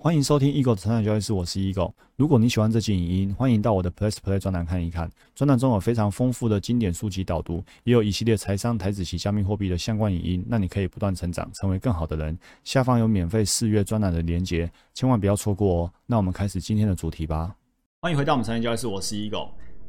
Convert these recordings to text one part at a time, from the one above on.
欢迎收听 Eagle 的成长交易室，我是 Eagle。如果你喜欢这期影音，欢迎到我的 Plus Play 专栏看一看。专栏中有非常丰富的经典书籍导读，也有一系列财商、台子及加密货币的相关影音，让你可以不断成长，成为更好的人。下方有免费试阅专栏的连结，千万不要错过哦。那我们开始今天的主题吧。欢迎回到我们成长交易室，我是 Eagle。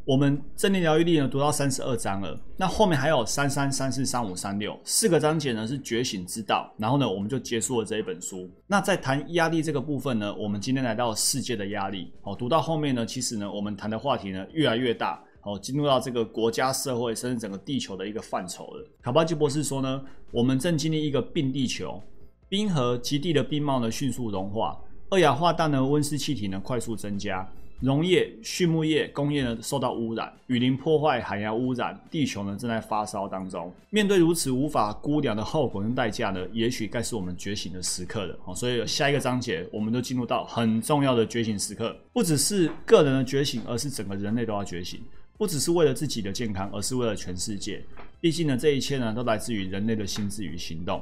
我们正念疗愈力呢读到三十二章了，那后面还有三三三四三五三六四个章节呢是觉醒之道，然后呢我们就结束了这一本书。那在谈压力这个部分呢，我们今天来到世界的压力。哦，读到后面呢，其实呢我们谈的话题呢越来越大，哦，进入到这个国家社会甚至整个地球的一个范畴了。卡巴基博士说呢，我们正经历一个病地球，冰河极地的冰帽呢迅速融化，二氧化氮呢温室气体呢快速增加。农业、畜牧业、工业呢受到污染，雨林破坏、海洋污染，地球呢正在发烧当中。面对如此无法估量的后果跟代价呢，也许该是我们觉醒的时刻了。好，所以下一个章节，我们都进入到很重要的觉醒时刻，不只是个人的觉醒，而是整个人类都要觉醒。不只是为了自己的健康，而是为了全世界。毕竟呢，这一切呢都来自于人类的心智与行动。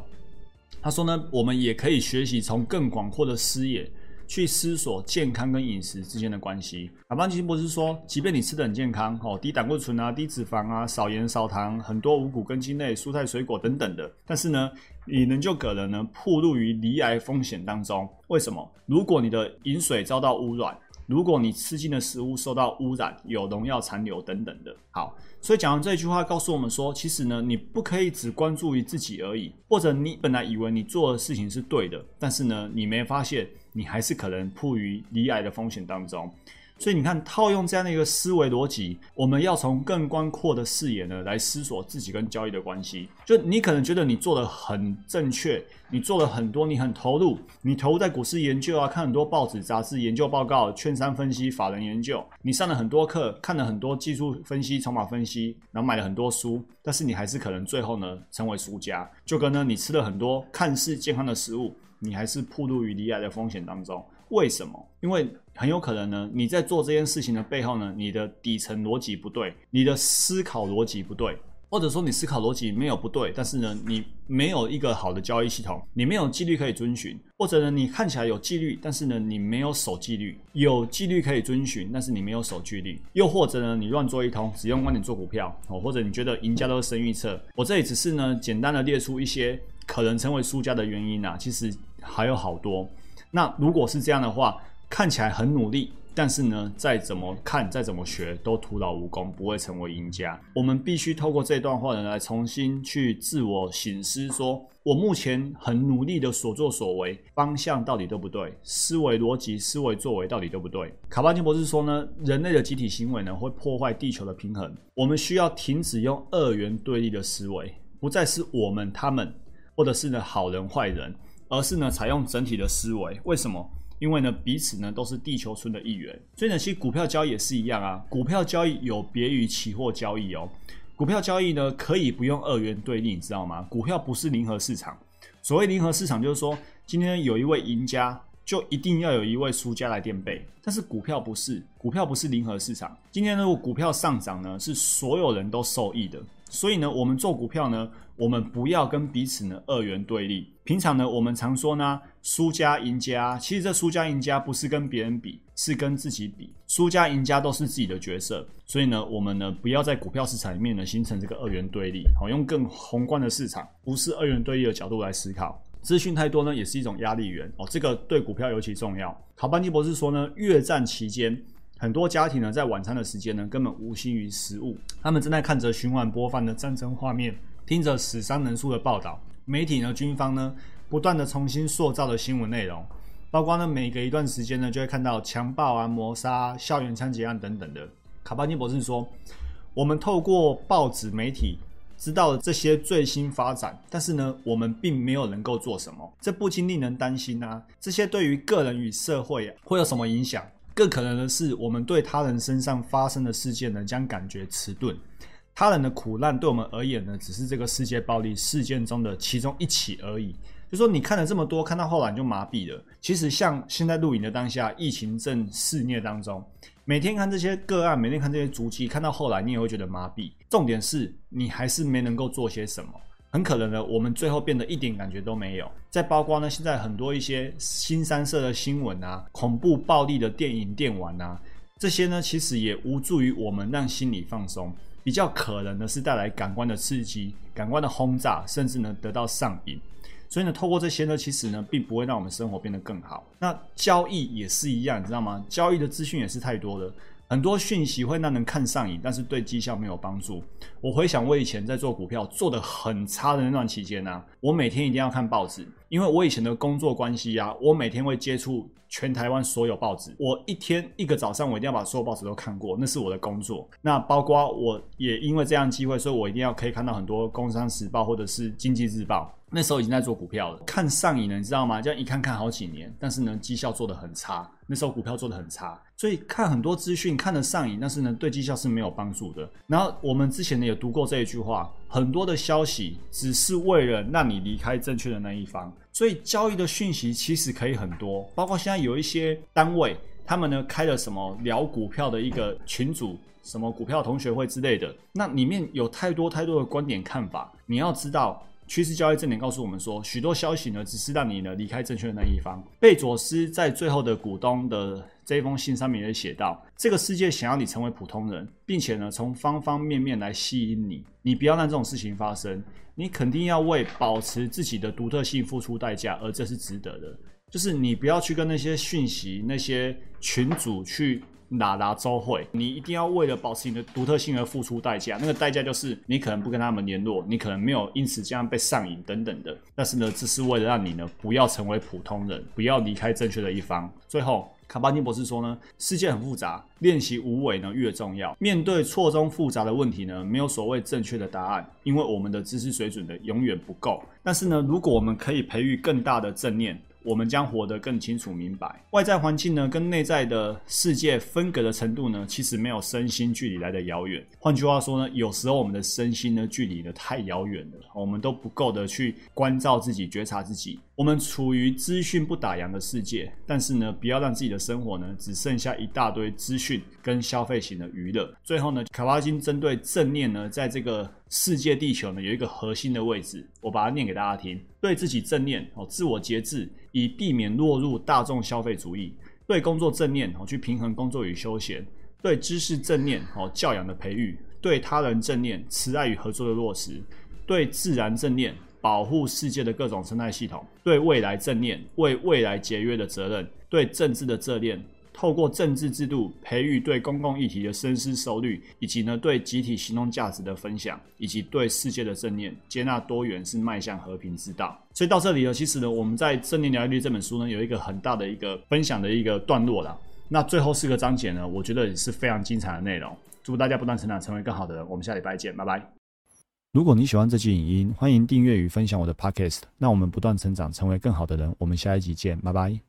他说呢，我们也可以学习从更广阔的视野。去思索健康跟饮食之间的关系。阿邦吉博士说，即便你吃的很健康，哦，低胆固醇啊，低脂肪啊，少盐少糖，很多五谷根茎类、蔬菜水果等等的，但是呢，你仍旧可能呢，暴露于离癌风险当中。为什么？如果你的饮水遭到污染。如果你吃进的食物受到污染，有农药残留等等的，好，所以讲完这句话，告诉我们说，其实呢，你不可以只关注于自己而已，或者你本来以为你做的事情是对的，但是呢，你没发现，你还是可能迫于离癌的风险当中。所以你看，套用这样的一个思维逻辑，我们要从更宽阔的视野呢来思索自己跟交易的关系。就你可能觉得你做的很正确，你做了很多，你很投入，你投入在股市研究啊，看很多报纸、杂志、研究报告、券商分析、法人研究，你上了很多课，看了很多技术分析、筹码分析，然后买了很多书，但是你还是可能最后呢成为输家。就跟呢你吃了很多看似健康的食物，你还是暴露于离癌的风险当中。为什么？因为很有可能呢，你在做这件事情的背后呢，你的底层逻辑不对，你的思考逻辑不对，或者说你思考逻辑没有不对，但是呢，你没有一个好的交易系统，你没有纪律可以遵循，或者呢，你看起来有纪律，但是呢，你没有守纪律，有纪律可以遵循，但是你没有守纪律，又或者呢，你乱做一通，只用观点做股票，哦，或者你觉得赢家都是神预测，我这里只是呢，简单的列出一些可能成为输家的原因啊，其实还有好多。那如果是这样的话，看起来很努力，但是呢，再怎么看，再怎么学，都徒劳无功，不会成为赢家。我们必须透过这段话呢，来重新去自我醒思：说我目前很努力的所作所为，方向到底对不对？思维逻辑、思维作为到底对不对？卡巴金博士说呢，人类的集体行为呢，会破坏地球的平衡。我们需要停止用二元对立的思维，不再是我们、他们，或者是呢好人、坏人。而是呢，采用整体的思维。为什么？因为呢，彼此呢都是地球村的一员。所以呢，其实股票交易也是一样啊。股票交易有别于期货交易哦。股票交易呢，可以不用二元对立，你知道吗？股票不是零和市场。所谓零和市场，就是说今天有一位赢家，就一定要有一位输家来垫背。但是股票不是，股票不是零和市场。今天如果股票上涨呢，是所有人都受益的。所以呢，我们做股票呢，我们不要跟彼此呢二元对立。平常呢，我们常说呢，输家赢家，其实这输家赢家不是跟别人比，是跟自己比。输家赢家都是自己的角色。所以呢，我们呢不要在股票市场里面呢形成这个二元对立。好，用更宏观的市场，不是二元对立的角度来思考。资讯太多呢，也是一种压力源。哦，这个对股票尤其重要。考班尼博士说呢，越战期间。很多家庭呢，在晚餐的时间呢，根本无心于食物，他们正在看着循环播放的战争画面，听着死伤人数的报道，媒体呢，军方呢，不断的重新塑造的新闻内容，包括呢，每隔一段时间呢，就会看到强暴啊、谋杀、校园枪击案等等的。卡巴金博士说，我们透过报纸媒体知道了这些最新发展，但是呢，我们并没有能够做什么，这不禁令人担心啊。这些对于个人与社会啊会有什么影响？更可能的是，我们对他人身上发生的事件呢，将感觉迟钝。他人的苦难对我们而言呢，只是这个世界暴力事件中的其中一起而已。就说你看了这么多，看到后来你就麻痹了。其实像现在录影的当下，疫情正肆虐当中，每天看这些个案，每天看这些足迹，看到后来你也会觉得麻痹。重点是你还是没能够做些什么。很可能呢，我们最后变得一点感觉都没有。再包括呢，现在很多一些新三色的新闻啊，恐怖暴力的电影电玩啊，这些呢，其实也无助于我们让心理放松。比较可能的是带来感官的刺激、感官的轰炸，甚至呢得到上瘾。所以呢，透过这些呢，其实呢，并不会让我们生活变得更好。那交易也是一样，你知道吗？交易的资讯也是太多了。很多讯息会让人看上瘾，但是对绩效没有帮助。我回想我以前在做股票做的很差的那段期间呢，我每天一定要看报纸，因为我以前的工作关系啊，我每天会接触全台湾所有报纸。我一天一个早上，我一定要把所有报纸都看过，那是我的工作。那包括我也因为这样机会，所以我一定要可以看到很多《工商时报》或者是《经济日报》。那时候已经在做股票了，看上瘾了，你知道吗？这样一看看好几年，但是呢，绩效做得很差。那时候股票做得很差，所以看很多资讯看得上瘾，但是呢，对绩效是没有帮助的。然后我们之前呢有读过这一句话，很多的消息只是为了让你离开正确的那一方。所以交易的讯息其实可以很多，包括现在有一些单位，他们呢开了什么聊股票的一个群组，什么股票同学会之类的，那里面有太多太多的观点看法，你要知道。趋势交易正点告诉我们说，许多消息呢，只是让你呢离开正确的那一方。贝佐斯在最后的股东的这一封信上面也写到，这个世界想要你成为普通人，并且呢，从方方面面来吸引你，你不要让这种事情发生。你肯定要为保持自己的独特性付出代价，而这是值得的。就是你不要去跟那些讯息、那些群主去。哪哪周会，你一定要为了保持你的独特性而付出代价。那个代价就是你可能不跟他们联络，你可能没有因此这样被上瘾等等的。但是呢，这是为了让你呢不要成为普通人，不要离开正确的一方。最后，卡巴金博士说呢，世界很复杂，练习无为呢越重要。面对错综复杂的问题呢，没有所谓正确的答案，因为我们的知识水准呢永远不够。但是呢，如果我们可以培育更大的正念。我们将活得更清楚明白，外在环境呢跟内在的世界分隔的程度呢，其实没有身心距离来的遥远。换句话说呢，有时候我们的身心呢距离的太遥远了，我们都不够的去关照自己、觉察自己。我们处于资讯不打烊的世界，但是呢，不要让自己的生活呢只剩下一大堆资讯跟消费型的娱乐。最后呢，卡巴金针对正念呢，在这个世界地球呢有一个核心的位置，我把它念给大家听：对自己正念哦，自我节制。以避免落入大众消费主义，对工作正念哦，去平衡工作与休闲；对知识正念哦，教养的培育；对他人正念，慈爱与合作的落实；对自然正念，保护世界的各种生态系统；对未来正念，为未来节约的责任；对政治的正念。透过政治制度培育对公共议题的深思熟虑，以及呢对集体行动价值的分享，以及对世界的正念，接纳多元是迈向和平之道。所以到这里呢，其实呢我们在《正念疗愈》这本书呢有一个很大的一个分享的一个段落了。那最后四个章节呢，我觉得也是非常精彩的内容。祝大家不断成长，成为更好的人。我们下礼拜见，拜拜。如果你喜欢这期影音，欢迎订阅与分享我的 Podcast。那我们不断成长，成为更好的人。我们下一集见，拜拜。